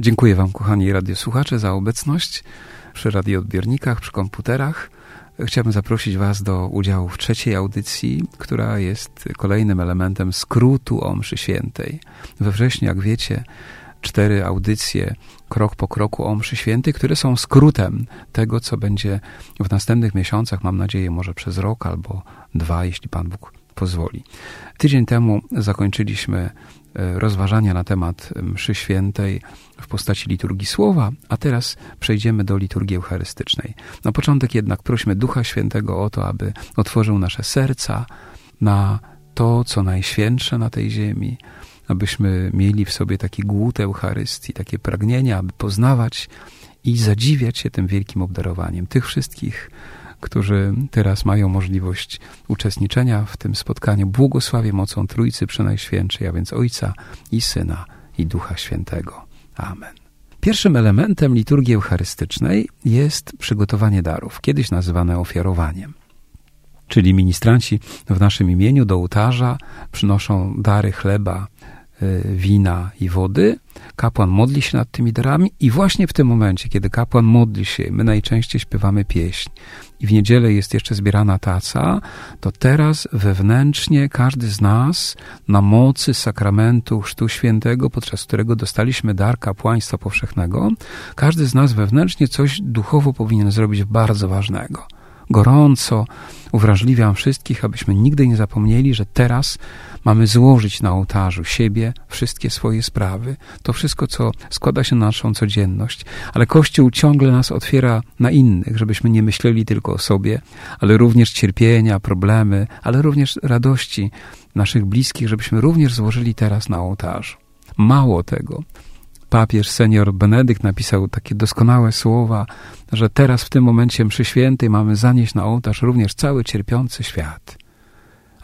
Dziękuję Wam, kochani radiosłuchacze, za obecność przy radioodbiornikach, przy komputerach. Chciałbym zaprosić Was do udziału w trzeciej audycji, która jest kolejnym elementem skrótu o mszy świętej. We wrześniu, jak wiecie, cztery audycje krok po kroku o mszy świętej, które są skrótem tego, co będzie w następnych miesiącach, mam nadzieję, może przez rok albo dwa, jeśli Pan Bóg pozwoli. Tydzień temu zakończyliśmy e, rozważania na temat mszy świętej w postaci liturgii słowa, a teraz przejdziemy do liturgii eucharystycznej. Na początek jednak prośmy Ducha Świętego o to, aby otworzył nasze serca na to, co najświętsze na tej ziemi, abyśmy mieli w sobie taki głód Eucharystii, takie pragnienia, aby poznawać i zadziwiać się tym wielkim obdarowaniem tych wszystkich, którzy teraz mają możliwość uczestniczenia w tym spotkaniu. Błogosławię mocą Trójcy Przenajświętszej, a więc Ojca i Syna i Ducha Świętego. Amen. Pierwszym elementem liturgii eucharystycznej jest przygotowanie darów, kiedyś nazywane ofiarowaniem. Czyli ministranci w naszym imieniu do ołtarza przynoszą dary chleba, y, wina i wody. Kapłan modli się nad tymi darami i właśnie w tym momencie, kiedy kapłan modli się, my najczęściej śpiewamy pieśń i w niedzielę jest jeszcze zbierana taca, to teraz wewnętrznie każdy z nas na mocy sakramentu Chrztu Świętego, podczas którego dostaliśmy dar kapłaństwa powszechnego, każdy z nas wewnętrznie coś duchowo powinien zrobić bardzo ważnego. Gorąco. Uwrażliwiam wszystkich, abyśmy nigdy nie zapomnieli, że teraz Mamy złożyć na ołtarzu siebie, wszystkie swoje sprawy, to wszystko, co składa się na naszą codzienność, ale Kościół ciągle nas otwiera na innych, żebyśmy nie myśleli tylko o sobie, ale również cierpienia, problemy, ale również radości naszych bliskich, żebyśmy również złożyli teraz na ołtarzu. Mało tego, papież senior Benedykt napisał takie doskonałe słowa, że teraz w tym momencie mszy świętej mamy zanieść na ołtarz również cały cierpiący świat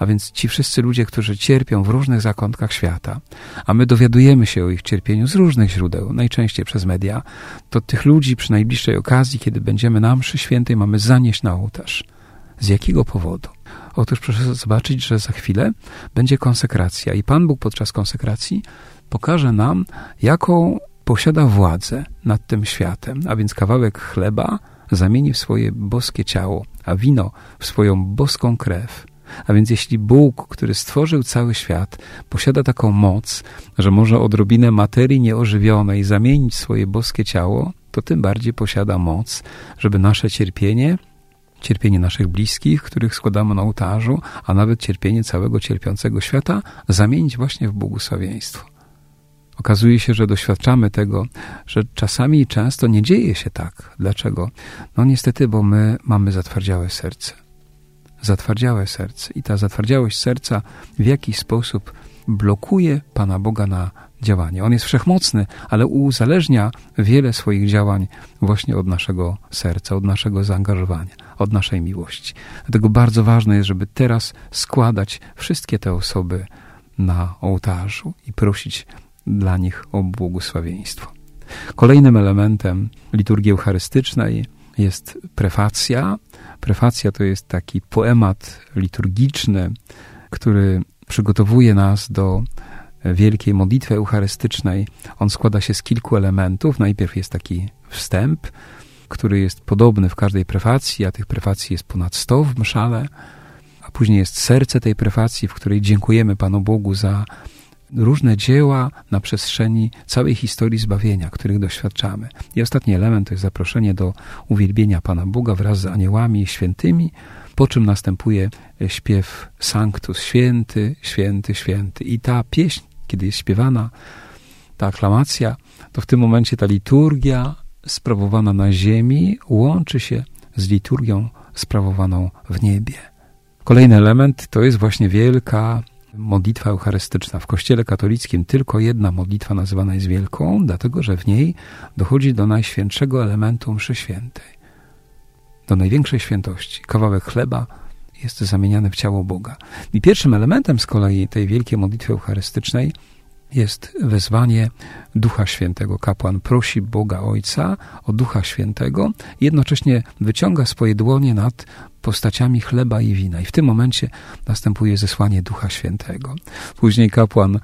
a więc ci wszyscy ludzie, którzy cierpią w różnych zakątkach świata, a my dowiadujemy się o ich cierpieniu z różnych źródeł, najczęściej przez media, to tych ludzi przy najbliższej okazji, kiedy będziemy na mszy świętej, mamy zanieść na ołtarz. Z jakiego powodu? Otóż proszę zobaczyć, że za chwilę będzie konsekracja i Pan Bóg podczas konsekracji pokaże nam, jaką posiada władzę nad tym światem, a więc kawałek chleba zamieni w swoje boskie ciało, a wino w swoją boską krew. A więc jeśli Bóg, który stworzył cały świat, posiada taką moc, że może odrobinę materii nieożywionej zamienić swoje boskie ciało, to tym bardziej posiada moc, żeby nasze cierpienie, cierpienie naszych bliskich, których składamy na ołtarzu, a nawet cierpienie całego cierpiącego świata, zamienić właśnie w błogosławieństwo. Okazuje się, że doświadczamy tego, że czasami i często nie dzieje się tak. Dlaczego? No niestety, bo my mamy zatwardziałe serce zatwardziałe serce. I ta zatwardziałość serca w jakiś sposób blokuje Pana Boga na działanie. On jest wszechmocny, ale uzależnia wiele swoich działań właśnie od naszego serca, od naszego zaangażowania, od naszej miłości. Dlatego bardzo ważne jest, żeby teraz składać wszystkie te osoby na ołtarzu i prosić dla nich o błogosławieństwo. Kolejnym elementem liturgii eucharystycznej jest prefacja, Prefacja to jest taki poemat liturgiczny, który przygotowuje nas do wielkiej modlitwy eucharystycznej. On składa się z kilku elementów. Najpierw jest taki wstęp, który jest podobny w każdej prefacji, a tych prefacji jest ponad 100 w mszale, a później jest serce tej prefacji, w której dziękujemy Panu Bogu za różne dzieła na przestrzeni całej historii zbawienia, których doświadczamy. I ostatni element to jest zaproszenie do uwielbienia Pana Boga wraz z aniołami świętymi, po czym następuje śpiew Sanctus, święty, święty, święty. I ta pieśń, kiedy jest śpiewana, ta aklamacja, to w tym momencie ta liturgia sprawowana na ziemi łączy się z liturgią sprawowaną w niebie. Kolejny element to jest właśnie wielka modlitwa eucharystyczna. W Kościele katolickim tylko jedna modlitwa nazywana jest wielką, dlatego że w niej dochodzi do najświętszego elementu mszy świętej, do największej świętości. Kawałek chleba jest zamieniany w ciało Boga. I pierwszym elementem z kolei tej wielkiej modlitwy eucharystycznej jest wezwanie Ducha Świętego. Kapłan prosi Boga Ojca o Ducha Świętego, jednocześnie wyciąga swoje dłonie nad postaciami chleba i wina. I w tym momencie następuje zesłanie Ducha Świętego. Później kapłan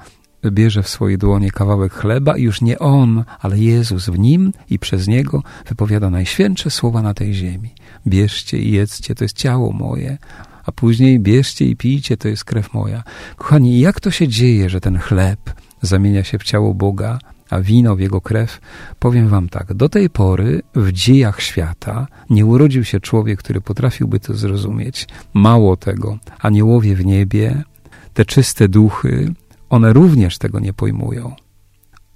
bierze w swoje dłonie kawałek chleba i już nie on, ale Jezus w nim i przez niego wypowiada najświętsze słowa na tej ziemi. Bierzcie i jedzcie, to jest ciało moje, a później bierzcie i pijcie, to jest krew moja. Kochani, jak to się dzieje, że ten chleb zamienia się w ciało Boga, a wino w jego krew? Powiem wam tak, do tej pory w dziejach świata nie urodził się człowiek, który potrafiłby to zrozumieć. Mało tego, aniołowie w niebie, te czyste duchy, one również tego nie pojmują.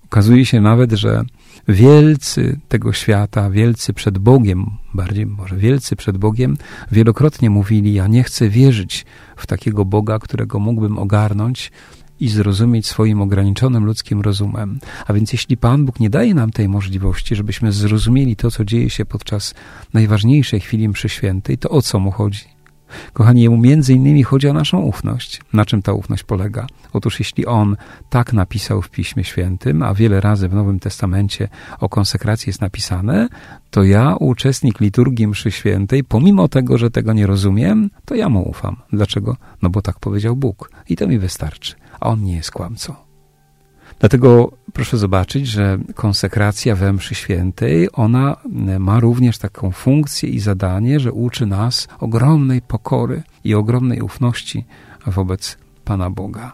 Okazuje się nawet, że wielcy tego świata, wielcy przed Bogiem, bardziej może wielcy przed Bogiem, wielokrotnie mówili: Ja nie chcę wierzyć w takiego Boga, którego mógłbym ogarnąć i zrozumieć swoim ograniczonym ludzkim rozumem. A więc jeśli Pan Bóg nie daje nam tej możliwości, żebyśmy zrozumieli to, co dzieje się podczas najważniejszej chwili mszy świętej, to o co mu chodzi? Kochani, jemu między innymi chodzi o naszą ufność. Na czym ta ufność polega? Otóż jeśli on tak napisał w Piśmie Świętym, a wiele razy w Nowym Testamencie o konsekracji jest napisane, to ja, uczestnik liturgii mszy świętej, pomimo tego, że tego nie rozumiem, to ja mu ufam. Dlaczego? No bo tak powiedział Bóg i to mi wystarczy, a on nie jest kłamcą. Dlatego proszę zobaczyć, że konsekracja we mszy świętej, ona ma również taką funkcję i zadanie, że uczy nas ogromnej pokory i ogromnej ufności wobec Pana Boga.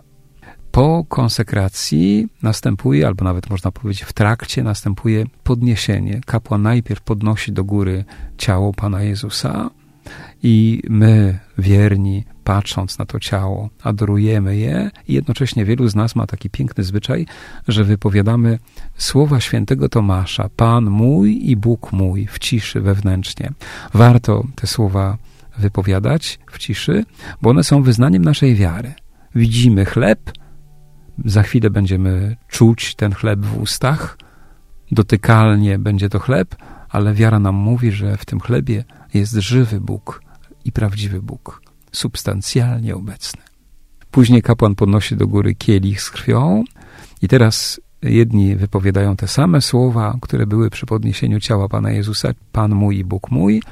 Po konsekracji następuje, albo nawet można powiedzieć w trakcie, następuje podniesienie. Kapłan najpierw podnosi do góry ciało Pana Jezusa i my, wierni, patrząc na to ciało, adorujemy je i jednocześnie wielu z nas ma taki piękny zwyczaj, że wypowiadamy słowa świętego Tomasza, Pan mój i Bóg mój w ciszy wewnętrznie. Warto te słowa wypowiadać w ciszy, bo one są wyznaniem naszej wiary. Widzimy chleb, za chwilę będziemy czuć ten chleb w ustach, dotykalnie będzie to chleb, ale wiara nam mówi, że w tym chlebie jest żywy Bóg i prawdziwy Bóg substancjalnie obecny. Później kapłan podnosi do góry kielich z krwią i teraz jedni wypowiadają te same słowa, które były przy podniesieniu ciała Pana Jezusa, Pan mój i Bóg mój,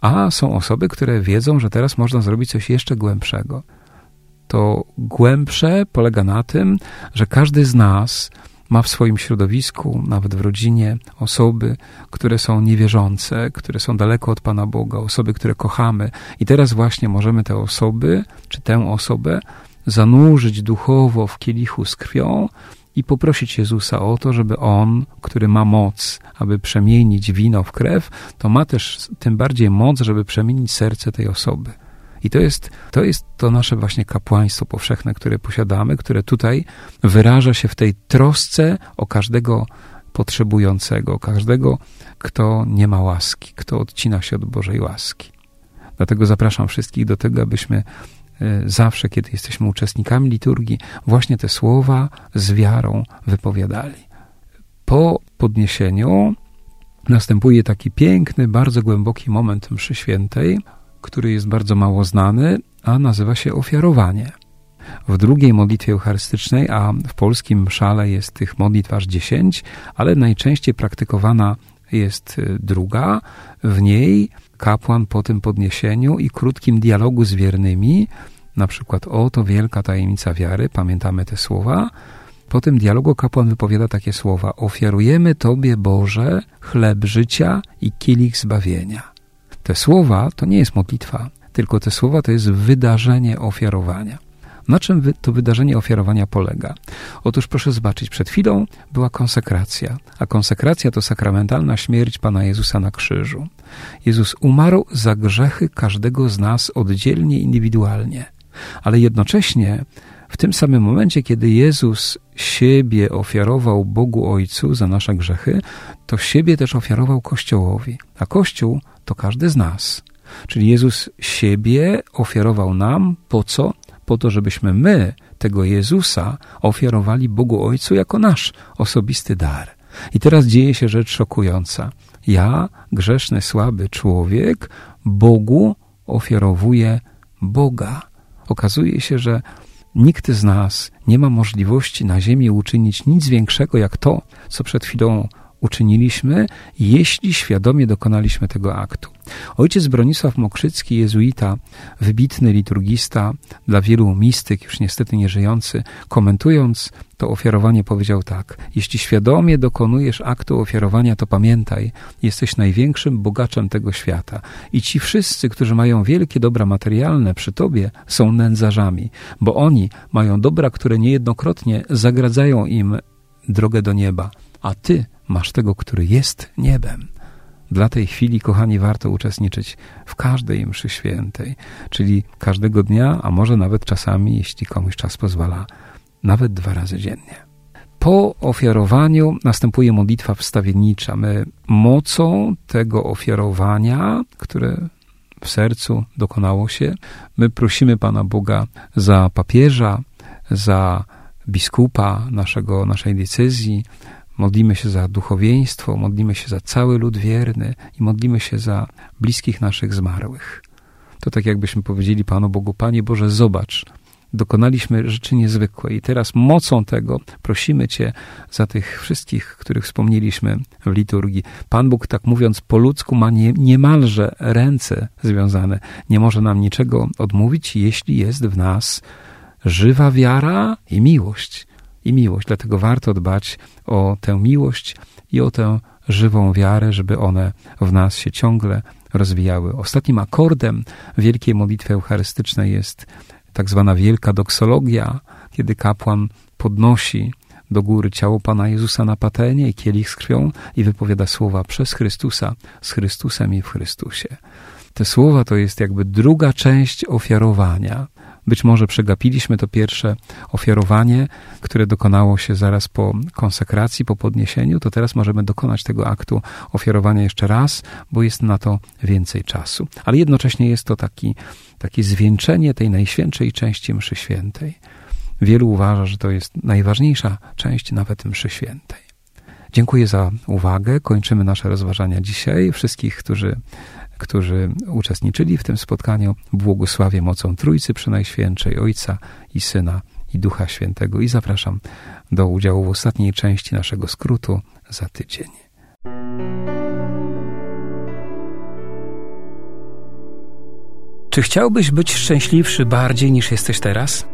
a są osoby, które wiedzą, że teraz można zrobić coś jeszcze głębszego. To głębsze polega na tym, że każdy z nas ma w swoim środowisku, nawet w rodzinie, osoby, które są niewierzące, które są daleko od Pana Boga, osoby, które kochamy. I teraz właśnie możemy te osoby, czy tę osobę zanurzyć duchowo w kielichu z krwią i poprosić Jezusa o to, żeby On, który ma moc, aby przemienić wino w krew, to ma też tym bardziej moc, żeby przemienić serce tej osoby. I to jest, to jest to nasze właśnie kapłaństwo powszechne, które posiadamy, które tutaj wyraża się w tej trosce o każdego potrzebującego, każdego, kto nie ma łaski, kto odcina się od Bożej łaski. Dlatego zapraszam wszystkich do tego, abyśmy e, zawsze, kiedy jesteśmy uczestnikami liturgii, właśnie te słowa z wiarą wypowiadali. Po podniesieniu następuje taki piękny, bardzo głęboki moment mszy świętej, który jest bardzo mało znany, a nazywa się ofiarowanie. W drugiej modlitwie eucharystycznej, a w polskim szale jest tych modlitw aż dziesięć, ale najczęściej praktykowana jest y, druga. W niej kapłan po tym podniesieniu i krótkim dialogu z wiernymi, na przykład oto wielka tajemnica wiary, pamiętamy te słowa, po tym dialogu kapłan wypowiada takie słowa: Ofiarujemy Tobie, Boże, chleb życia i kielich zbawienia. Te słowa to nie jest modlitwa, tylko te słowa to jest wydarzenie ofiarowania. Na czym to wydarzenie ofiarowania polega? Otóż proszę zobaczyć, przed chwilą była konsekracja, a konsekracja to sakramentalna śmierć Pana Jezusa na krzyżu. Jezus umarł za grzechy każdego z nas oddzielnie, indywidualnie, ale jednocześnie w tym samym momencie, kiedy Jezus siebie ofiarował Bogu Ojcu za nasze grzechy, to siebie też ofiarował Kościołowi, a Kościół to każdy z nas. Czyli Jezus siebie ofiarował nam po co? po to, żebyśmy my tego Jezusa ofiarowali Bogu Ojcu jako nasz osobisty dar. I teraz dzieje się rzecz szokująca. Ja, grzeszny, słaby człowiek, Bogu ofiarowuję Boga. Okazuje się, że nikt z nas nie ma możliwości na ziemi uczynić nic większego jak to, co przed chwilą uczyniliśmy, jeśli świadomie dokonaliśmy tego aktu. Ojciec Bronisław Mokrzycki, jezuita, wybitny liturgista, dla wielu mistyk, już niestety nieżyjący, komentując to ofiarowanie powiedział tak: Jeśli świadomie dokonujesz aktu ofiarowania, to pamiętaj, jesteś największym bogaczem tego świata. I ci wszyscy, którzy mają wielkie dobra materialne przy tobie, są nędzarzami, bo oni mają dobra, które niejednokrotnie zagradzają im drogę do nieba, a ty masz tego, który jest niebem. Dla tej chwili, kochani, warto uczestniczyć w każdej mszy świętej, czyli każdego dnia, a może nawet czasami, jeśli komuś czas pozwala, nawet dwa razy dziennie. Po ofiarowaniu następuje modlitwa wstawiennicza. My mocą tego ofiarowania, które w sercu dokonało się, my prosimy Pana Boga za papieża, za biskupa naszego, naszej decyzji, Modlimy się za duchowieństwo, modlimy się za cały lud wierny i modlimy się za bliskich naszych zmarłych. To tak jakbyśmy powiedzieli Panu Bogu, Panie Boże, zobacz, dokonaliśmy rzeczy niezwykłe i teraz mocą tego prosimy Cię za tych wszystkich, których wspomnieliśmy w liturgii. Pan Bóg, tak mówiąc po ludzku, ma nie, niemalże ręce związane. Nie może nam niczego odmówić, jeśli jest w nas żywa wiara i miłość i miłość. Dlatego warto dbać o tę miłość i o tę żywą wiarę, żeby one w nas się ciągle rozwijały. Ostatnim akordem wielkiej modlitwy eucharystycznej jest tak zwana wielka doksologia, kiedy kapłan podnosi do góry ciało Pana Jezusa na patenie i kielich z krwią i wypowiada słowa przez Chrystusa, z Chrystusem i w Chrystusie. Te słowa to jest jakby druga część ofiarowania. Być może przegapiliśmy to pierwsze ofiarowanie, które dokonało się zaraz po konsekracji, po podniesieniu, to teraz możemy dokonać tego aktu ofiarowania jeszcze raz, bo jest na to więcej czasu. Ale jednocześnie jest to taki, takie zwieńczenie tej najświętszej części mszy świętej. Wielu uważa, że to jest najważniejsza część nawet mszy świętej. Dziękuję za uwagę. Kończymy nasze rozważania dzisiaj. Wszystkich, którzy którzy uczestniczyli w tym spotkaniu, błogosławię mocą Trójcy Przenajświętszej, Ojca i Syna i Ducha Świętego i zapraszam do udziału w ostatniej części naszego skrótu za tydzień. Czy chciałbyś być szczęśliwszy bardziej niż jesteś teraz?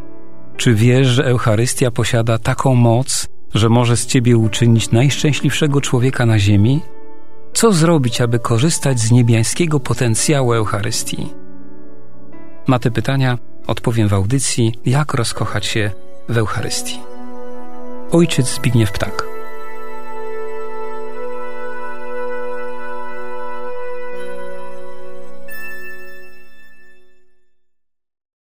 Czy wiesz, że Eucharystia posiada taką moc, że może z ciebie uczynić najszczęśliwszego człowieka na ziemi? Co zrobić, aby korzystać z niebiańskiego potencjału Eucharystii? Na te pytania odpowiem w audycji Jak rozkochać się w Eucharystii. Ojciec Zbigniew Ptak.